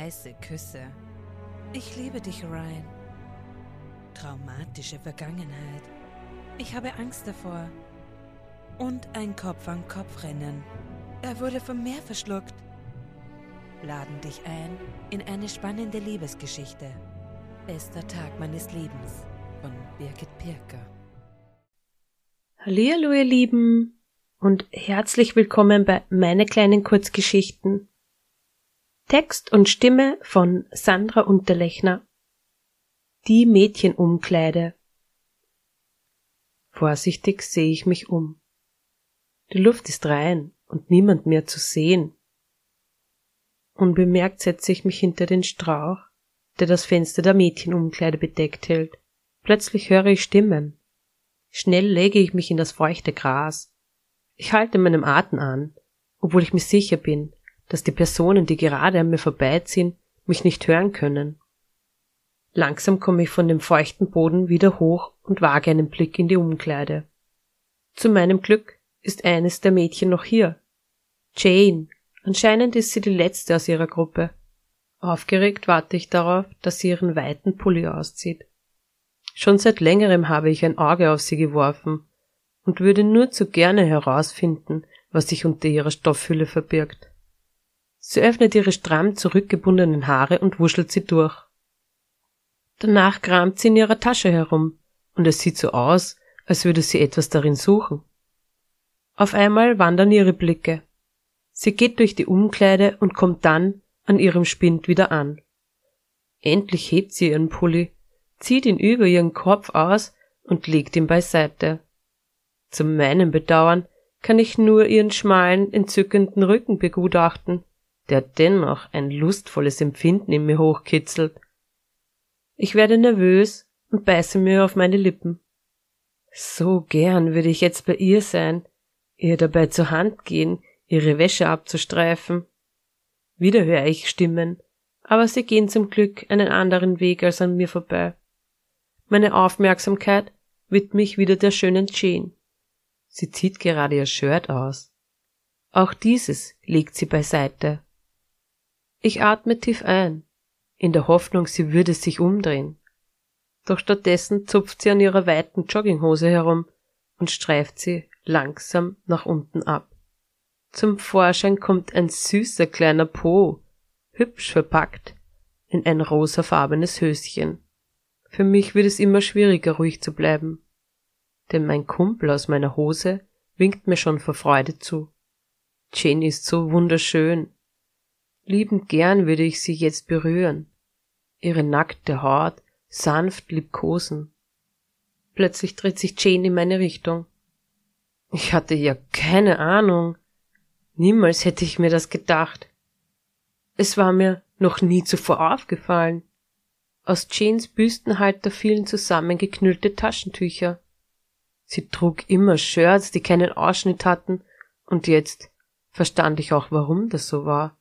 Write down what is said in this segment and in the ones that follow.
heiße Küsse. Ich liebe dich, Ryan. Traumatische Vergangenheit. Ich habe Angst davor. Und ein Kopf-an-Kopf-Rennen. Er wurde vom Meer verschluckt. Laden dich ein in eine spannende Liebesgeschichte. Bester Tag meines Lebens von Birgit Pirker. Hallihallo, ihr Lieben, und herzlich willkommen bei Meine kleinen Kurzgeschichten. Text und Stimme von Sandra Unterlechner. Die Mädchenumkleide. Vorsichtig sehe ich mich um. Die Luft ist rein und niemand mehr zu sehen. Unbemerkt setze ich mich hinter den Strauch, der das Fenster der Mädchenumkleide bedeckt hält. Plötzlich höre ich Stimmen. Schnell lege ich mich in das feuchte Gras. Ich halte meinem Atem an, obwohl ich mir sicher bin, dass die Personen, die gerade an mir vorbeiziehen, mich nicht hören können. Langsam komme ich von dem feuchten Boden wieder hoch und wage einen Blick in die Umkleide. Zu meinem Glück ist eines der Mädchen noch hier. Jane. Anscheinend ist sie die letzte aus ihrer Gruppe. Aufgeregt warte ich darauf, dass sie ihren weiten Pulli auszieht. Schon seit längerem habe ich ein Auge auf sie geworfen und würde nur zu gerne herausfinden, was sich unter ihrer Stoffhülle verbirgt. Sie öffnet ihre stramm zurückgebundenen Haare und wuschelt sie durch. Danach kramt sie in ihrer Tasche herum, und es sieht so aus, als würde sie etwas darin suchen. Auf einmal wandern ihre Blicke. Sie geht durch die Umkleide und kommt dann an ihrem Spind wieder an. Endlich hebt sie ihren Pulli zieht ihn über ihren Kopf aus und legt ihn beiseite. Zu meinem Bedauern kann ich nur ihren schmalen, entzückenden Rücken begutachten, der dennoch ein lustvolles Empfinden in mir hochkitzelt. Ich werde nervös und beiße mir auf meine Lippen. So gern würde ich jetzt bei ihr sein, ihr dabei zur Hand gehen, ihre Wäsche abzustreifen. Wieder höre ich Stimmen, aber sie gehen zum Glück einen anderen Weg als an mir vorbei. Meine Aufmerksamkeit widme ich wieder der schönen Jane. Sie zieht gerade ihr Shirt aus. Auch dieses legt sie beiseite. Ich atme tief ein, in der Hoffnung, sie würde sich umdrehen. Doch stattdessen zupft sie an ihrer weiten Jogginghose herum und streift sie langsam nach unten ab. Zum Vorschein kommt ein süßer kleiner Po, hübsch verpackt, in ein rosafarbenes Höschen. Für mich wird es immer schwieriger, ruhig zu bleiben. Denn mein Kumpel aus meiner Hose winkt mir schon vor Freude zu. Jane ist so wunderschön. Liebend gern würde ich sie jetzt berühren, ihre nackte Haut sanft liebkosen. Plötzlich dreht sich Jane in meine Richtung. Ich hatte ja keine Ahnung. Niemals hätte ich mir das gedacht. Es war mir noch nie zuvor aufgefallen. Aus Janes Büstenhalter fielen zusammengeknüllte Taschentücher. Sie trug immer Shirts, die keinen Ausschnitt hatten, und jetzt verstand ich auch, warum das so war.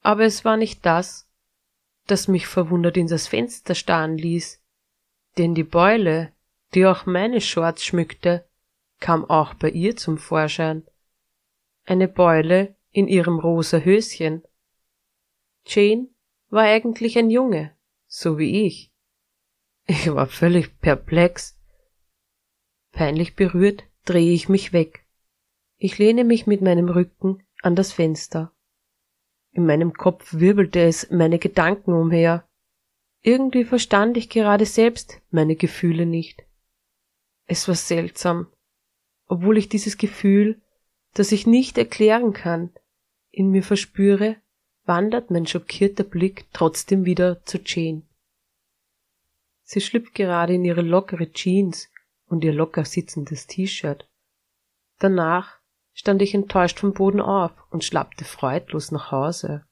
Aber es war nicht das, das mich verwundert in das Fenster starren ließ, denn die Beule, die auch meine Shorts schmückte, kam auch bei ihr zum Vorschein. Eine Beule in ihrem rosa Höschen. Jane war eigentlich ein Junge, so wie ich. Ich war völlig perplex. Peinlich berührt drehe ich mich weg. Ich lehne mich mit meinem Rücken an das Fenster. In meinem Kopf wirbelte es meine Gedanken umher. Irgendwie verstand ich gerade selbst meine Gefühle nicht. Es war seltsam, obwohl ich dieses Gefühl, das ich nicht erklären kann, in mir verspüre, wandert mein schockierter Blick trotzdem wieder zu Jane. Sie schlüpft gerade in ihre lockere Jeans und ihr locker sitzendes T-Shirt. Danach stand ich enttäuscht vom Boden auf und schlappte freudlos nach Hause.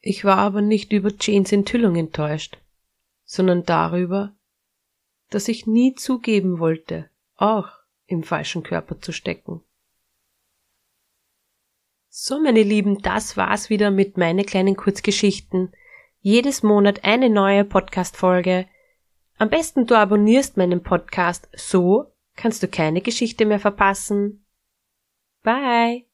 Ich war aber nicht über Janes Enthüllung enttäuscht, sondern darüber, dass ich nie zugeben wollte, auch im falschen Körper zu stecken. So, meine Lieben, das war's wieder mit meine kleinen Kurzgeschichten. Jedes Monat eine neue Podcast-Folge. Am besten du abonnierst meinen Podcast, so kannst du keine Geschichte mehr verpassen. Bye!